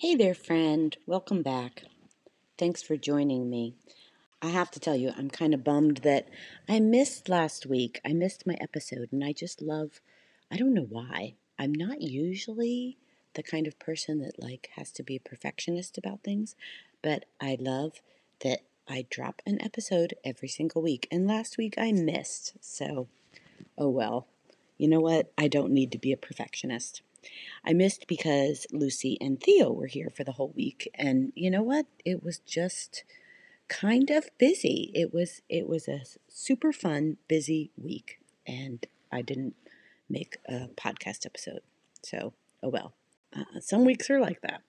Hey there, friend. Welcome back. Thanks for joining me. I have to tell you, I'm kind of bummed that I missed last week. I missed my episode, and I just love, I don't know why. I'm not usually the kind of person that like has to be a perfectionist about things, but I love that I drop an episode every single week. And last week I missed. So, oh well. You know what? I don't need to be a perfectionist. I missed because Lucy and Theo were here for the whole week, and you know what? It was just kind of busy. It was it was a super fun, busy week, and I didn't make a podcast episode. So, oh well. Uh, some weeks are like that.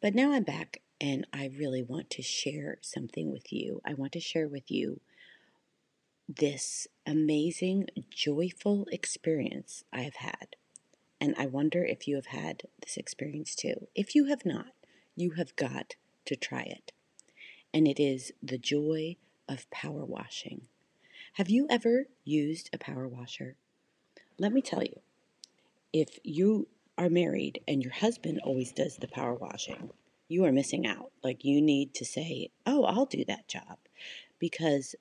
But now I'm back, and I really want to share something with you. I want to share with you this amazing, joyful experience I have had. And I wonder if you have had this experience too. If you have not, you have got to try it. And it is the joy of power washing. Have you ever used a power washer? Let me tell you, if you are married and your husband always does the power washing, you are missing out. Like you need to say, Oh, I'll do that job. Because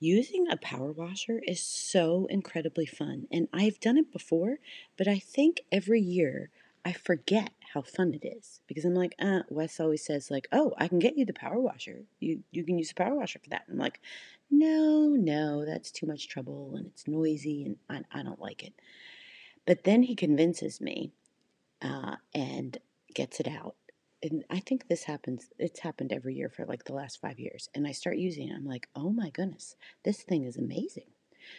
Using a power washer is so incredibly fun. And I've done it before, but I think every year I forget how fun it is because I'm like, uh, Wes always says like, "Oh, I can get you the power washer. You you can use the power washer for that." And I'm like, "No, no, that's too much trouble and it's noisy and I, I don't like it." But then he convinces me uh, and gets it out, and I think this happens, it's happened every year for like the last five years. And I start using it. I'm like, oh my goodness, this thing is amazing.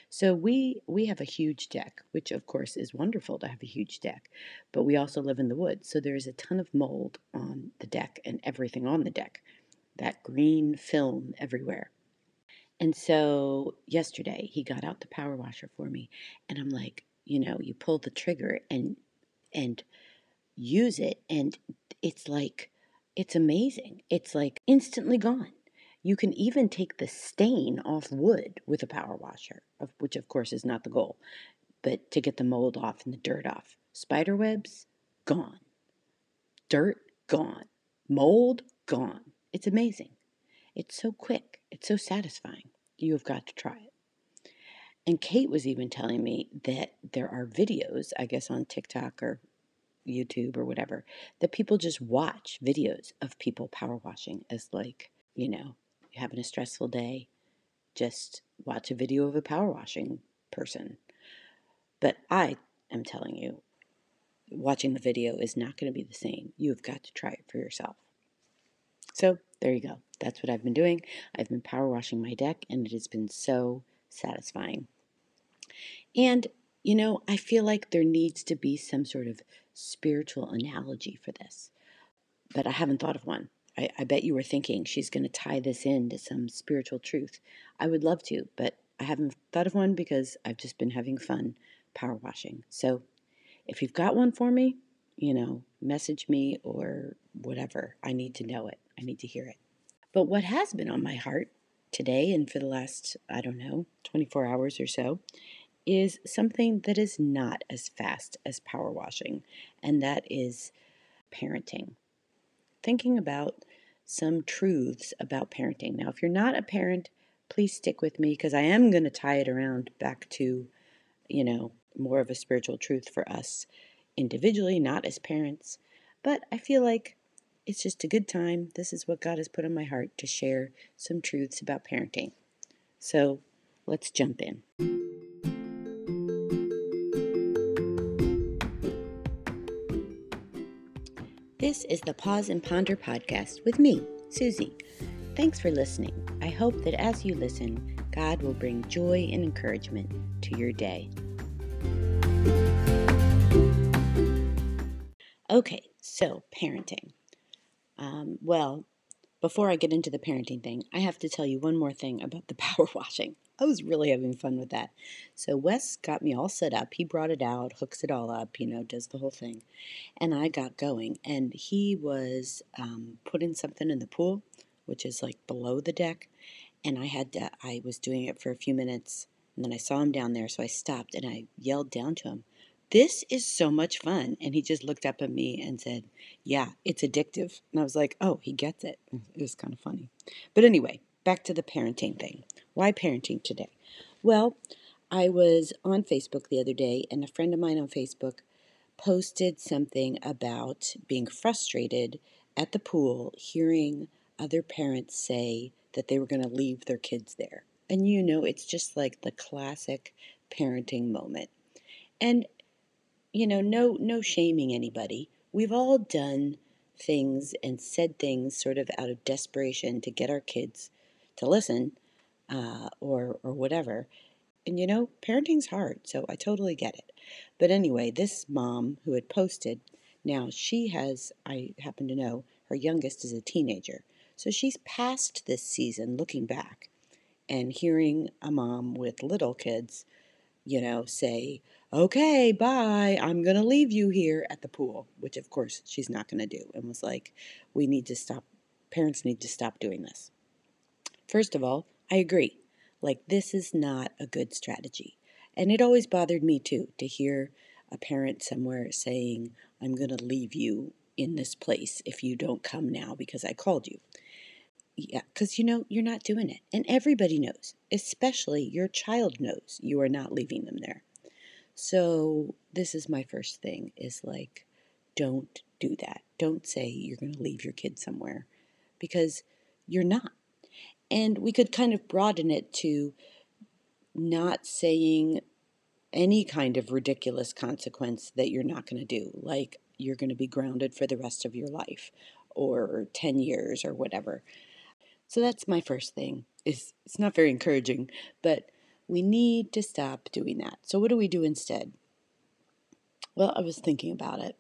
So we we have a huge deck, which of course is wonderful to have a huge deck, but we also live in the woods, so there's a ton of mold on the deck and everything on the deck. That green film everywhere. And so yesterday he got out the power washer for me and I'm like, you know, you pull the trigger and and use it and it's like it's amazing. It's like instantly gone. You can even take the stain off wood with a power washer, which of course is not the goal, but to get the mold off and the dirt off. Spider webs, gone. Dirt, gone. Mold, gone. It's amazing. It's so quick. It's so satisfying. You have got to try it. And Kate was even telling me that there are videos, I guess on TikTok or YouTube or whatever, that people just watch videos of people power washing as like, you know, you're having a stressful day, just watch a video of a power washing person. But I am telling you, watching the video is not going to be the same. You've got to try it for yourself. So there you go. That's what I've been doing. I've been power washing my deck, and it has been so satisfying. And, you know, I feel like there needs to be some sort of spiritual analogy for this, but I haven't thought of one. I, I bet you were thinking she's going to tie this into some spiritual truth. I would love to, but I haven't thought of one because I've just been having fun power washing. So if you've got one for me, you know, message me or whatever. I need to know it. I need to hear it. But what has been on my heart today and for the last, I don't know, 24 hours or so is something that is not as fast as power washing, and that is parenting. Thinking about some truths about parenting. Now, if you're not a parent, please stick with me because I am going to tie it around back to, you know, more of a spiritual truth for us individually, not as parents. But I feel like it's just a good time. This is what God has put on my heart to share some truths about parenting. So let's jump in. This is the Pause and Ponder podcast with me, Susie. Thanks for listening. I hope that as you listen, God will bring joy and encouragement to your day. Okay, so parenting. Um, well, before I get into the parenting thing, I have to tell you one more thing about the power washing. I was really having fun with that. So Wes got me all set up. He brought it out, hooks it all up, you know, does the whole thing. And I got going. And he was um, putting something in the pool, which is like below the deck. And I had to, I was doing it for a few minutes. And then I saw him down there. So I stopped and I yelled down to him, This is so much fun. And he just looked up at me and said, Yeah, it's addictive. And I was like, Oh, he gets it. It was kind of funny. But anyway, back to the parenting thing. Why parenting today? Well, I was on Facebook the other day, and a friend of mine on Facebook posted something about being frustrated at the pool hearing other parents say that they were going to leave their kids there. And you know, it's just like the classic parenting moment. And you know, no no shaming anybody. We've all done things and said things sort of out of desperation to get our kids to listen uh, or or whatever. And you know, parenting's hard, so I totally get it. But anyway, this mom who had posted, now she has, I happen to know, her youngest is a teenager. So she's past this season looking back and hearing a mom with little kids, you know, say, okay, bye, I'm going to leave you here at the pool, which of course she's not going to do, and was like, we need to stop, parents need to stop doing this. First of all, I agree. Like, this is not a good strategy. And it always bothered me too to hear a parent somewhere saying, I'm going to leave you in this place if you don't come now because I called you. Yeah, because you know, you're not doing it. And everybody knows, especially your child knows you are not leaving them there. So, this is my first thing is like, don't do that. Don't say you're going to leave your kid somewhere because you're not. And we could kind of broaden it to not saying any kind of ridiculous consequence that you're not going to do, like you're going to be grounded for the rest of your life or 10 years or whatever. So that's my first thing. Is it's not very encouraging, but we need to stop doing that. So what do we do instead? Well, I was thinking about it.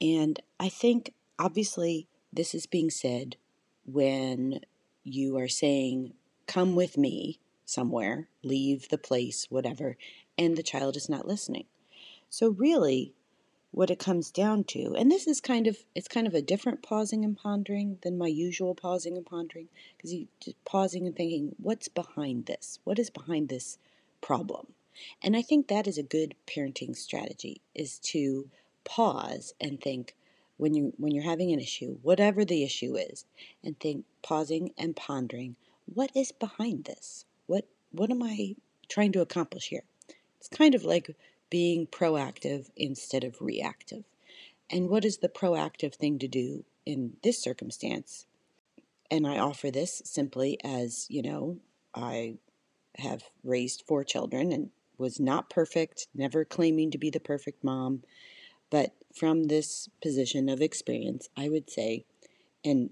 And I think obviously this is being said when you are saying, Come with me somewhere, leave the place, whatever, and the child is not listening. So, really, what it comes down to, and this is kind of it's kind of a different pausing and pondering than my usual pausing and pondering, because you just pausing and thinking, what's behind this? What is behind this problem? And I think that is a good parenting strategy is to pause and think when you when you're having an issue, whatever the issue is, and think pausing and pondering, what is behind this? What what am I trying to accomplish here? It's kind of like being proactive instead of reactive. And what is the proactive thing to do in this circumstance? And I offer this simply as, you know, I have raised four children and was not perfect, never claiming to be the perfect mom. But from this position of experience, I would say, and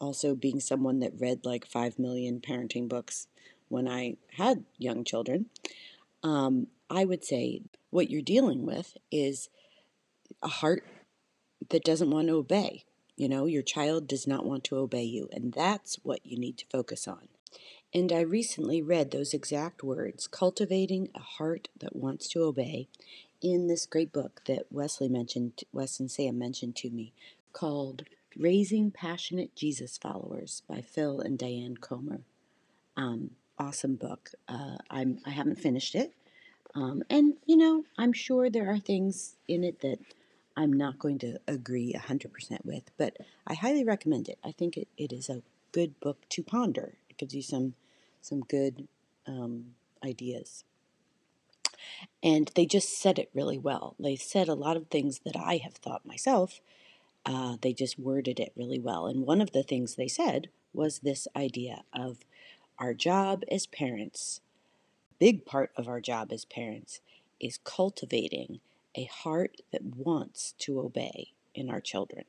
also being someone that read like 5 million parenting books when I had young children, um, I would say what you're dealing with is a heart that doesn't want to obey. You know, your child does not want to obey you, and that's what you need to focus on. And I recently read those exact words, cultivating a heart that wants to obey, in this great book that Wesley mentioned, Wes and Sam mentioned to me, called Raising Passionate Jesus Followers by Phil and Diane Comer. Um, awesome book. Uh, I'm, I haven't finished it. Um, and, you know, I'm sure there are things in it that I'm not going to agree 100% with, but I highly recommend it. I think it, it is a good book to ponder. It gives you some, some good um, ideas. And they just said it really well. They said a lot of things that I have thought myself. Uh, they just worded it really well. And one of the things they said was this idea of our job as parents big part of our job as parents is cultivating a heart that wants to obey in our children.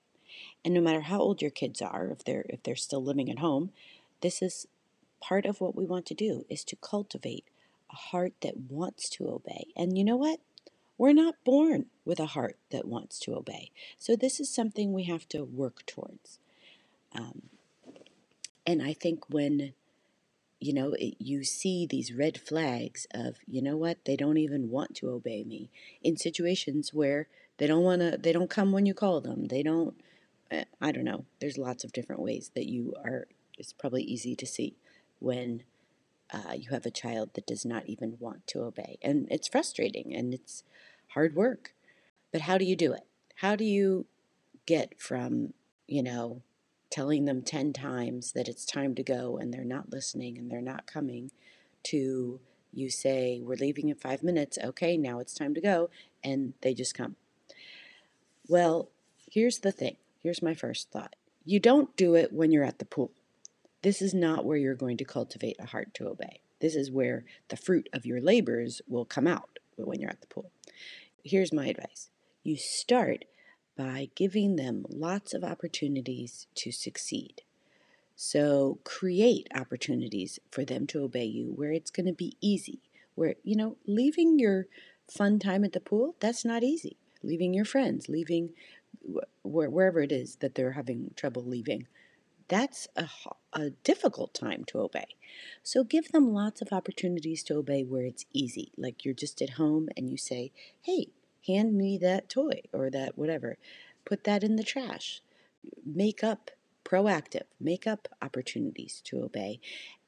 And no matter how old your kids are, if they're if they're still living at home, this is part of what we want to do is to cultivate a heart that wants to obey. And you know what? We're not born with a heart that wants to obey. So this is something we have to work towards. Um, and I think when you know, it, you see these red flags of, you know what, they don't even want to obey me in situations where they don't want to, they don't come when you call them. They don't, eh, I don't know. There's lots of different ways that you are, it's probably easy to see when uh, you have a child that does not even want to obey. And it's frustrating and it's hard work. But how do you do it? How do you get from, you know, telling them 10 times that it's time to go and they're not listening and they're not coming to you say, We're leaving in five minutes. Okay, now it's time to go. And they just come. Well, here's the thing. Here's my first thought. You don't do it when you're at the pool. This is not where you're going to cultivate a heart to obey. This is where the fruit of your labors will come out when you're at the pool. Here's my advice you start by giving them lots of opportunities to succeed. So create opportunities for them to obey you where it's going to be easy. Where, you know, leaving your fun time at the pool, that's not easy. Leaving your friends, leaving wherever it is that they're having trouble leaving, that's a, a difficult time to obey. So give them lots of opportunities to obey where it's easy. Like you're just at home and you say, hey, hand me that toy or that whatever. Put that in the trash. Make up proactive, make up opportunities to obey.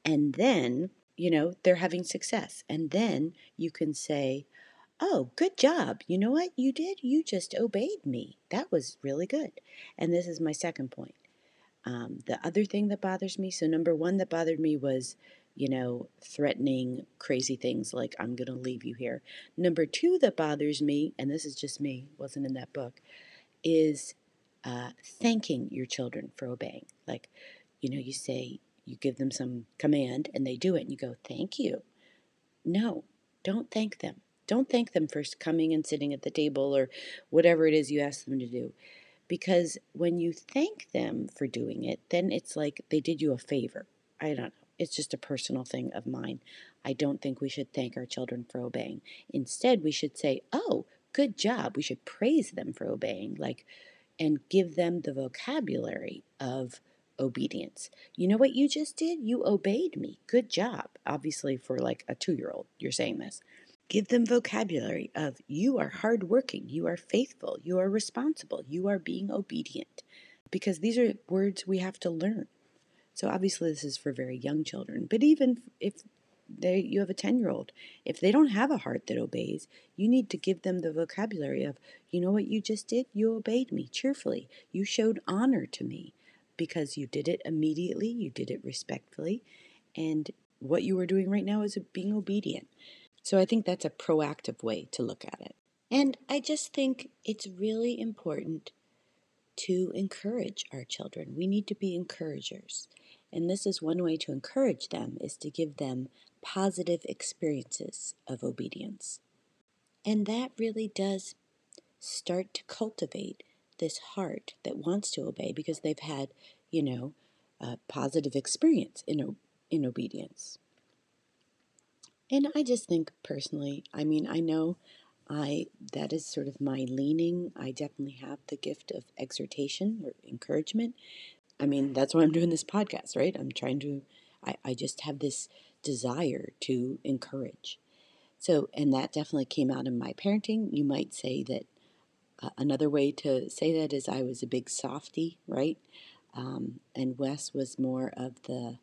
And then, you know, they're having success. And then you can say, Oh, good job. You know what you did? You just obeyed me. That was really good. And this is my second point. Um, the other thing that bothers me so, number one that bothered me was you know, threatening crazy things like, I'm going to leave you here. Number two that bothers me, and this is just me, wasn't in that book, is uh, thanking your children for obeying. Like, you know, you say, you give them some command and they do it, and you go, Thank you. No, don't thank them. Don't thank them for coming and sitting at the table or whatever it is you ask them to do. Because when you thank them for doing it, then it's like they did you a favor. I don't know. It's just a personal thing of mine. I don't think we should thank our children for obeying. Instead, we should say, Oh, good job. We should praise them for obeying, like, and give them the vocabulary of obedience. You know what you just did? You obeyed me. Good job. Obviously, for like a two year old, you're saying this. Give them vocabulary of you are hardworking, you are faithful, you are responsible, you are being obedient. Because these are words we have to learn. So obviously this is for very young children, but even if they you have a 10-year-old, if they don't have a heart that obeys, you need to give them the vocabulary of, you know what you just did? You obeyed me cheerfully. You showed honor to me because you did it immediately, you did it respectfully, and what you are doing right now is being obedient. So I think that's a proactive way to look at it. And I just think it's really important to encourage our children. We need to be encouragers. And this is one way to encourage them is to give them positive experiences of obedience. And that really does start to cultivate this heart that wants to obey because they've had, you know, a positive experience in, in obedience. And I just think personally, I mean, I know I that is sort of my leaning. I definitely have the gift of exhortation or encouragement, I mean, that's why I'm doing this podcast, right? I'm trying to, I, I just have this desire to encourage. So, and that definitely came out in my parenting. You might say that uh, another way to say that is I was a big softy, right? Um, and Wes was more of the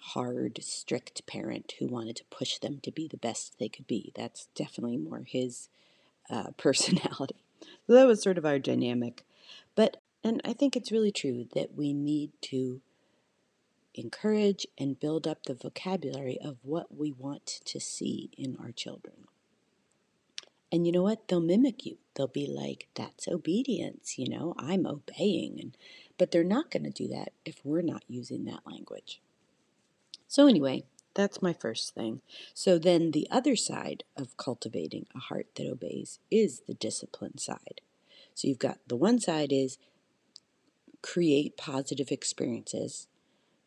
hard, strict parent who wanted to push them to be the best they could be. That's definitely more his uh, personality. So that was sort of our dynamic. But and I think it's really true that we need to encourage and build up the vocabulary of what we want to see in our children. And you know what? They'll mimic you. They'll be like, that's obedience, you know, I'm obeying. And, but they're not going to do that if we're not using that language. So, anyway, that's my first thing. So, then the other side of cultivating a heart that obeys is the discipline side. So, you've got the one side is create positive experiences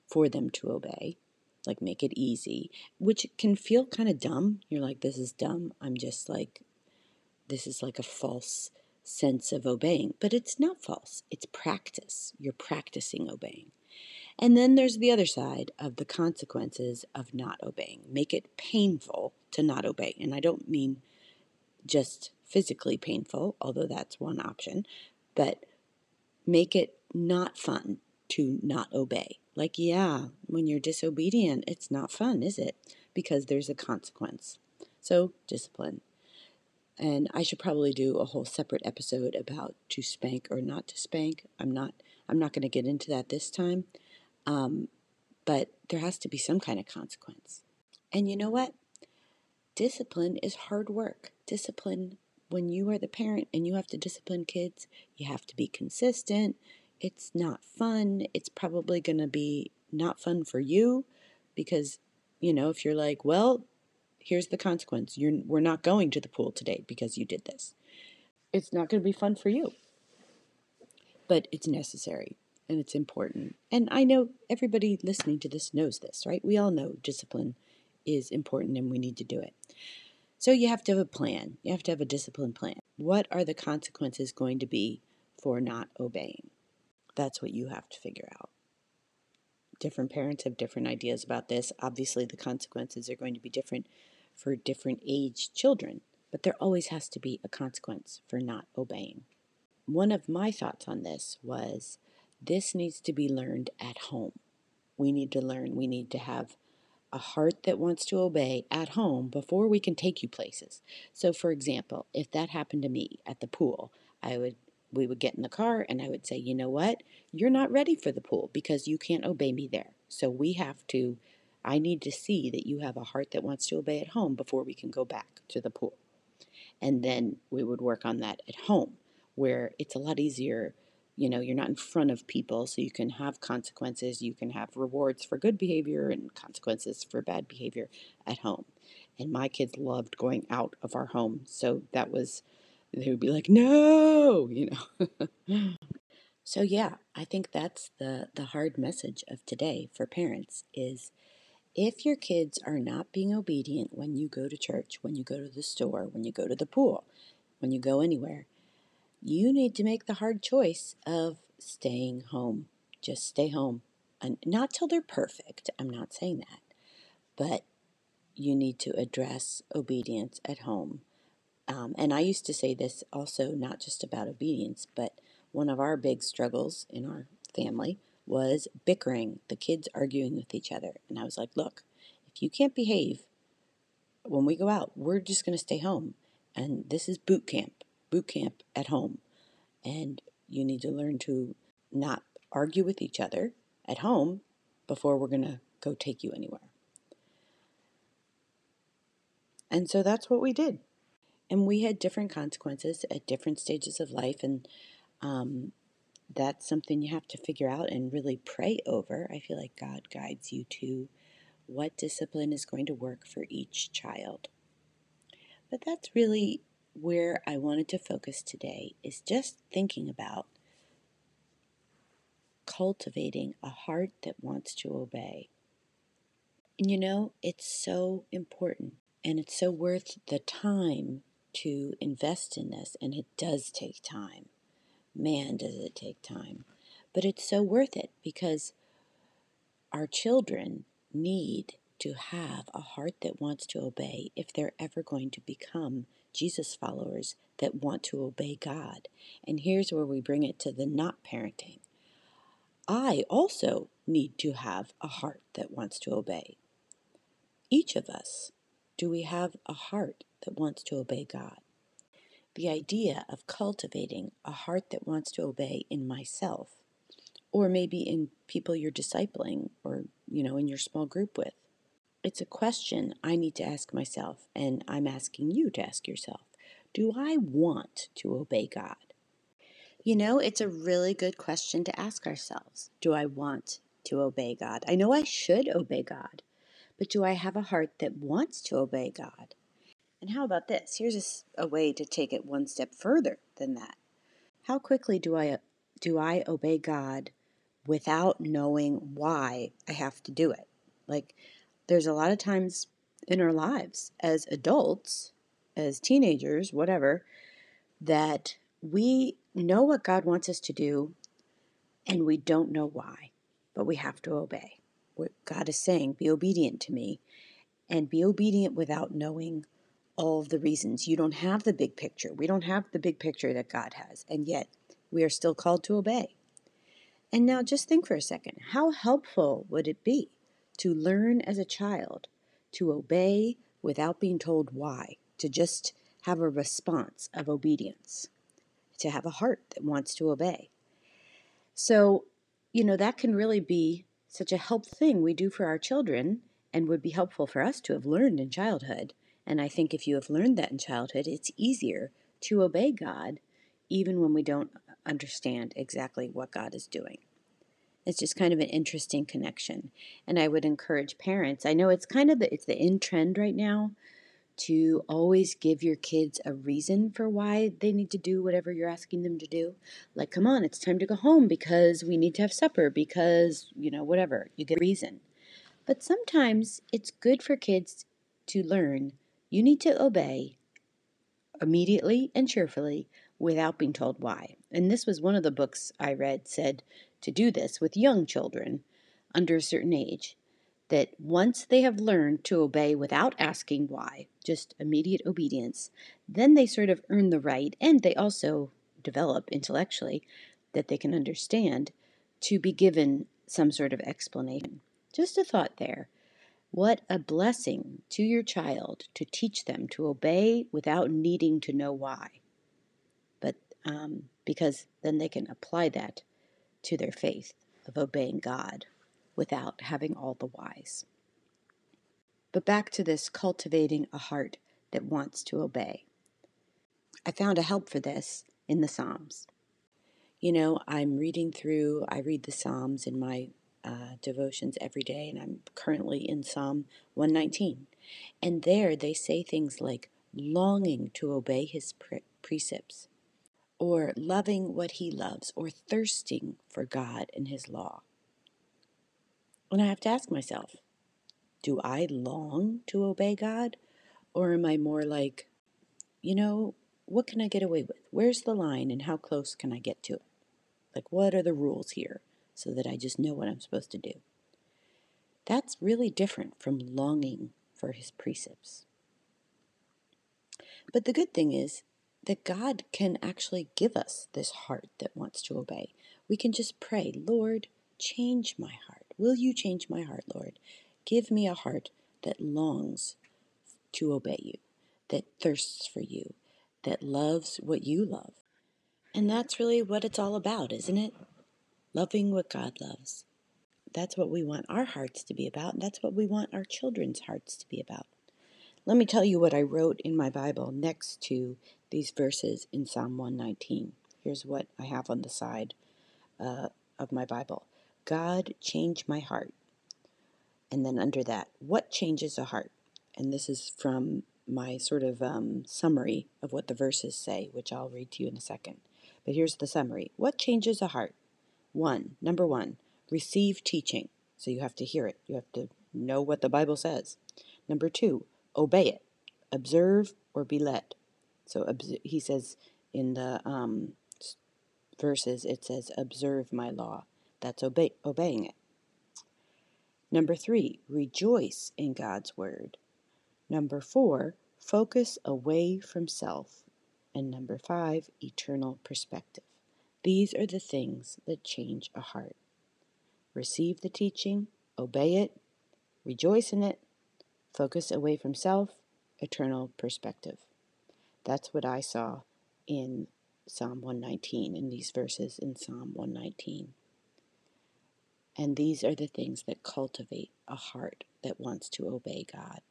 for them to obey, like make it easy, which can feel kind of dumb. You're like, this is dumb. I'm just like, this is like a false sense of obeying. But it's not false, it's practice. You're practicing obeying. And then there's the other side of the consequences of not obeying. Make it painful to not obey. And I don't mean just physically painful, although that's one option, but make it not fun to not obey. Like, yeah, when you're disobedient, it's not fun, is it? Because there's a consequence. So, discipline. And I should probably do a whole separate episode about to spank or not to spank. I'm not I'm not going to get into that this time. Um, but there has to be some kind of consequence. And you know what? Discipline is hard work. Discipline when you are the parent and you have to discipline kids, you have to be consistent. It's not fun. It's probably going to be not fun for you because you know, if you're like, well, here's the consequence. You're we're not going to the pool today because you did this. It's not going to be fun for you. But it's necessary and it's important. And I know everybody listening to this knows this, right? We all know discipline is important and we need to do it. So you have to have a plan. You have to have a discipline plan. What are the consequences going to be for not obeying? That's what you have to figure out. Different parents have different ideas about this. Obviously, the consequences are going to be different for different age children, but there always has to be a consequence for not obeying. One of my thoughts on this was this needs to be learned at home. We need to learn, we need to have a heart that wants to obey at home before we can take you places. So for example, if that happened to me at the pool, I would we would get in the car and I would say, "You know what? You're not ready for the pool because you can't obey me there. So we have to I need to see that you have a heart that wants to obey at home before we can go back to the pool." And then we would work on that at home where it's a lot easier you know you're not in front of people so you can have consequences you can have rewards for good behavior and consequences for bad behavior at home. And my kids loved going out of our home so that was they would be like no you know. So yeah i think that's the the hard message of today for parents is if your kids are not being obedient when you go to church when you go to the store when you go to the pool when you go anywhere you need to make the hard choice of staying home. Just stay home. And not till they're perfect. I'm not saying that. But you need to address obedience at home. Um, and I used to say this also not just about obedience, but one of our big struggles in our family was bickering, the kids arguing with each other. And I was like, look, if you can't behave when we go out, we're just going to stay home. And this is boot camp boot camp at home. And you need to learn to not argue with each other at home before we're going to go take you anywhere. And so that's what we did. And we had different consequences at different stages of life. And um, that's something you have to figure out and really pray over. I feel like God guides you to what discipline is going to work for each child. But that's really where I wanted to focus today is just thinking about cultivating a heart that wants to obey. And you know, it's so important and it's so worth the time to invest in this, and it does take time. Man, does it take time. But it's so worth it because our children need to have a heart that wants to obey if they're ever going to become Jesus followers that want to obey God. And here's where we bring it to the not parenting. I also need to have a heart that wants to obey. Each of us, do we have a heart that wants to obey God? The idea of cultivating a heart that wants to obey in myself, or maybe in people you're discipling or, you know, in your small group with, it's a question I need to ask myself, and I'm asking you to ask yourself Do I want to obey God? You know, it's a really good question to ask ourselves. Do I want to obey God? I know I should obey God, but do I have a heart that wants to obey God? And how about this? Here's a, a way to take it one step further than that. How quickly do I do I obey God without knowing why I have to do it? Like there's a lot of times in our lives as adults, as teenagers, whatever, that we know what God wants us to do and we don't know why, but we have to obey. What God is saying, be obedient to me, and be obedient without knowing all of the reasons. You don't have the big picture. We don't have the big picture that God has, and yet we are still called to obey. And now just think for a second how helpful would it be to learn as a child to obey without being told why, to just have a response of obedience, to have a heart that wants to obey. So, you know, that can really be such a helpful thing we do for our children and would be helpful for us to have learned in childhood. And I think if you have learned that in childhood, it's easier to obey God even when we don't understand exactly what God is doing. It's just kind of an interesting connection. And I would encourage parents. I know it's kind of the, it's the in trend right now to always give your kids a reason for why they need to do whatever you're asking them to do. Like, come on, it's time to go home because we need to have supper because, you know, whatever. You get a reason. But sometimes it's good for kids to learn you need to obey immediately and cheerfully without being told why. And this was one of the books I read said to do this with young children under a certain age that once they have learned to obey without asking why, just immediate obedience, then they sort of earn the right and they also develop intellectually that they can understand to be given some sort of explanation. Just a thought there. What a blessing to your child to teach them to obey without needing to know why. But um, because then they can apply that to their faith of obeying God without having all the whys. But back to this cultivating a heart that wants to obey. I found a help for this in the Psalms. You know, I'm reading through, I read the Psalms in my uh, devotions every day, and I'm currently in Psalm 119. And there they say things like longing to obey his pre- precepts, or loving what he loves, or thirsting for God and his law. And I have to ask myself, do I long to obey God? Or am I more like, you know, what can I get away with? Where's the line and how close can I get to it? Like, what are the rules here so that I just know what I'm supposed to do? That's really different from longing for his precepts. But the good thing is that God can actually give us this heart that wants to obey. We can just pray, Lord, change my heart. Will you change my heart, Lord? Give me a heart that longs to obey you, that thirsts for you, that loves what you love. And that's really what it's all about, isn't it? Loving what God loves. That's what we want our hearts to be about, and that's what we want our children's hearts to be about. Let me tell you what I wrote in my Bible next to these verses in Psalm 119. Here's what I have on the side uh, of my Bible God, change my heart. And then under that, what changes a heart? And this is from my sort of um, summary of what the verses say, which I'll read to you in a second. But here's the summary What changes a heart? One, number one, receive teaching. So you have to hear it, you have to know what the Bible says. Number two, obey it, observe or be led. So he says in the um, verses, it says, observe my law. That's obey, obeying it. Number three, rejoice in God's word. Number four, focus away from self. And number five, eternal perspective. These are the things that change a heart. Receive the teaching, obey it, rejoice in it, focus away from self, eternal perspective. That's what I saw in Psalm 119, in these verses in Psalm 119. And these are the things that cultivate a heart that wants to obey God.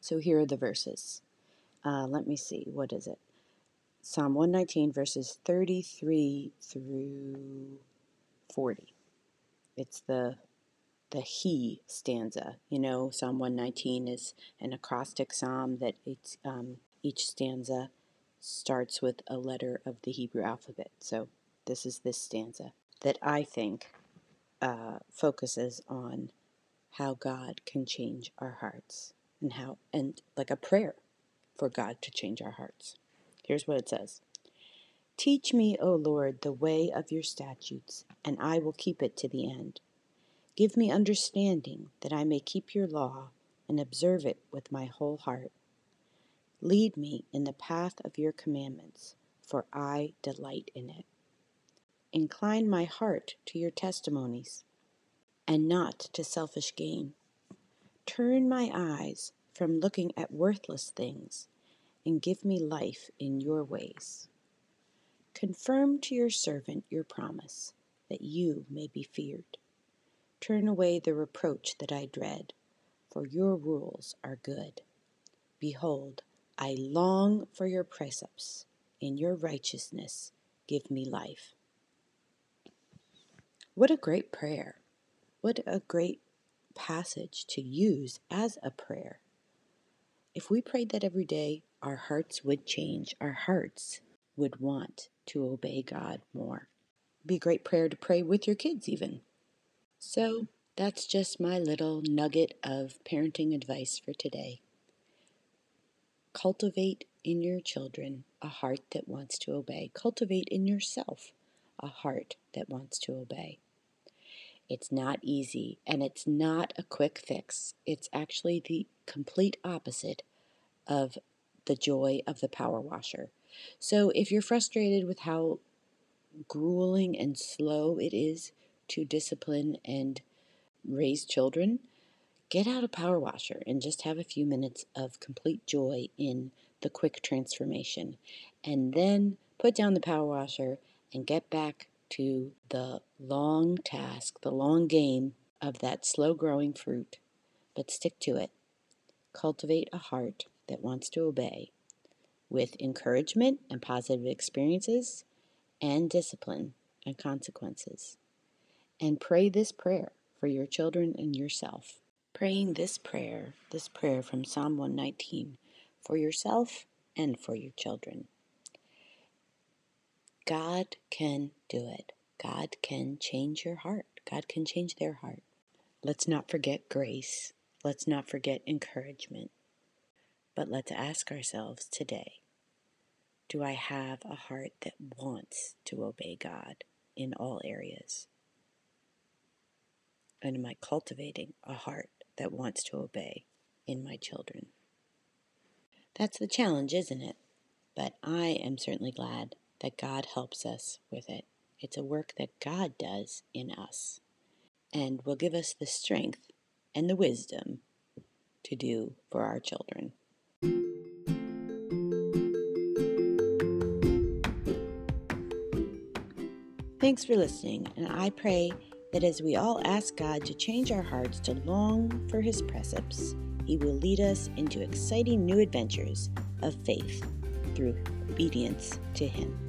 So here are the verses. Uh, let me see, what is it? Psalm 119, verses 33 through 40. It's the the he stanza. You know, Psalm 119 is an acrostic psalm that it's um, each stanza starts with a letter of the Hebrew alphabet. So this is this stanza that I think uh, focuses on how God can change our hearts and how, and like a prayer for God to change our hearts. Here's what it says Teach me, O Lord, the way of your statutes, and I will keep it to the end. Give me understanding that I may keep your law and observe it with my whole heart. Lead me in the path of your commandments, for I delight in it. Incline my heart to your testimonies, and not to selfish gain. Turn my eyes from looking at worthless things, and give me life in your ways. Confirm to your servant your promise, that you may be feared. Turn away the reproach that I dread, for your rules are good. Behold, I long for your precepts. In your righteousness, give me life. What a great prayer! What a great passage to use as a prayer. If we prayed that every day, our hearts would change. Our hearts would want to obey God more. Be a great prayer to pray with your kids, even. So that's just my little nugget of parenting advice for today. Cultivate in your children a heart that wants to obey. Cultivate in yourself a heart that wants to obey. It's not easy and it's not a quick fix. It's actually the complete opposite of the joy of the power washer. So if you're frustrated with how grueling and slow it is to discipline and raise children, get out a power washer and just have a few minutes of complete joy in the quick transformation. And then put down the power washer and get back to the long task, the long game of that slow growing fruit. But stick to it. Cultivate a heart that wants to obey with encouragement and positive experiences and discipline and consequences. And pray this prayer for your children and yourself. Praying this prayer, this prayer from Psalm 119, for yourself and for your children. God can do it. God can change your heart. God can change their heart. Let's not forget grace. Let's not forget encouragement. But let's ask ourselves today do I have a heart that wants to obey God in all areas? And am I cultivating a heart that wants to obey in my children? That's the challenge, isn't it? But I am certainly glad that God helps us with it. It's a work that God does in us and will give us the strength and the wisdom to do for our children. Thanks for listening, and I pray that as we all ask God to change our hearts to long for His precepts, He will lead us into exciting new adventures of faith through obedience to Him.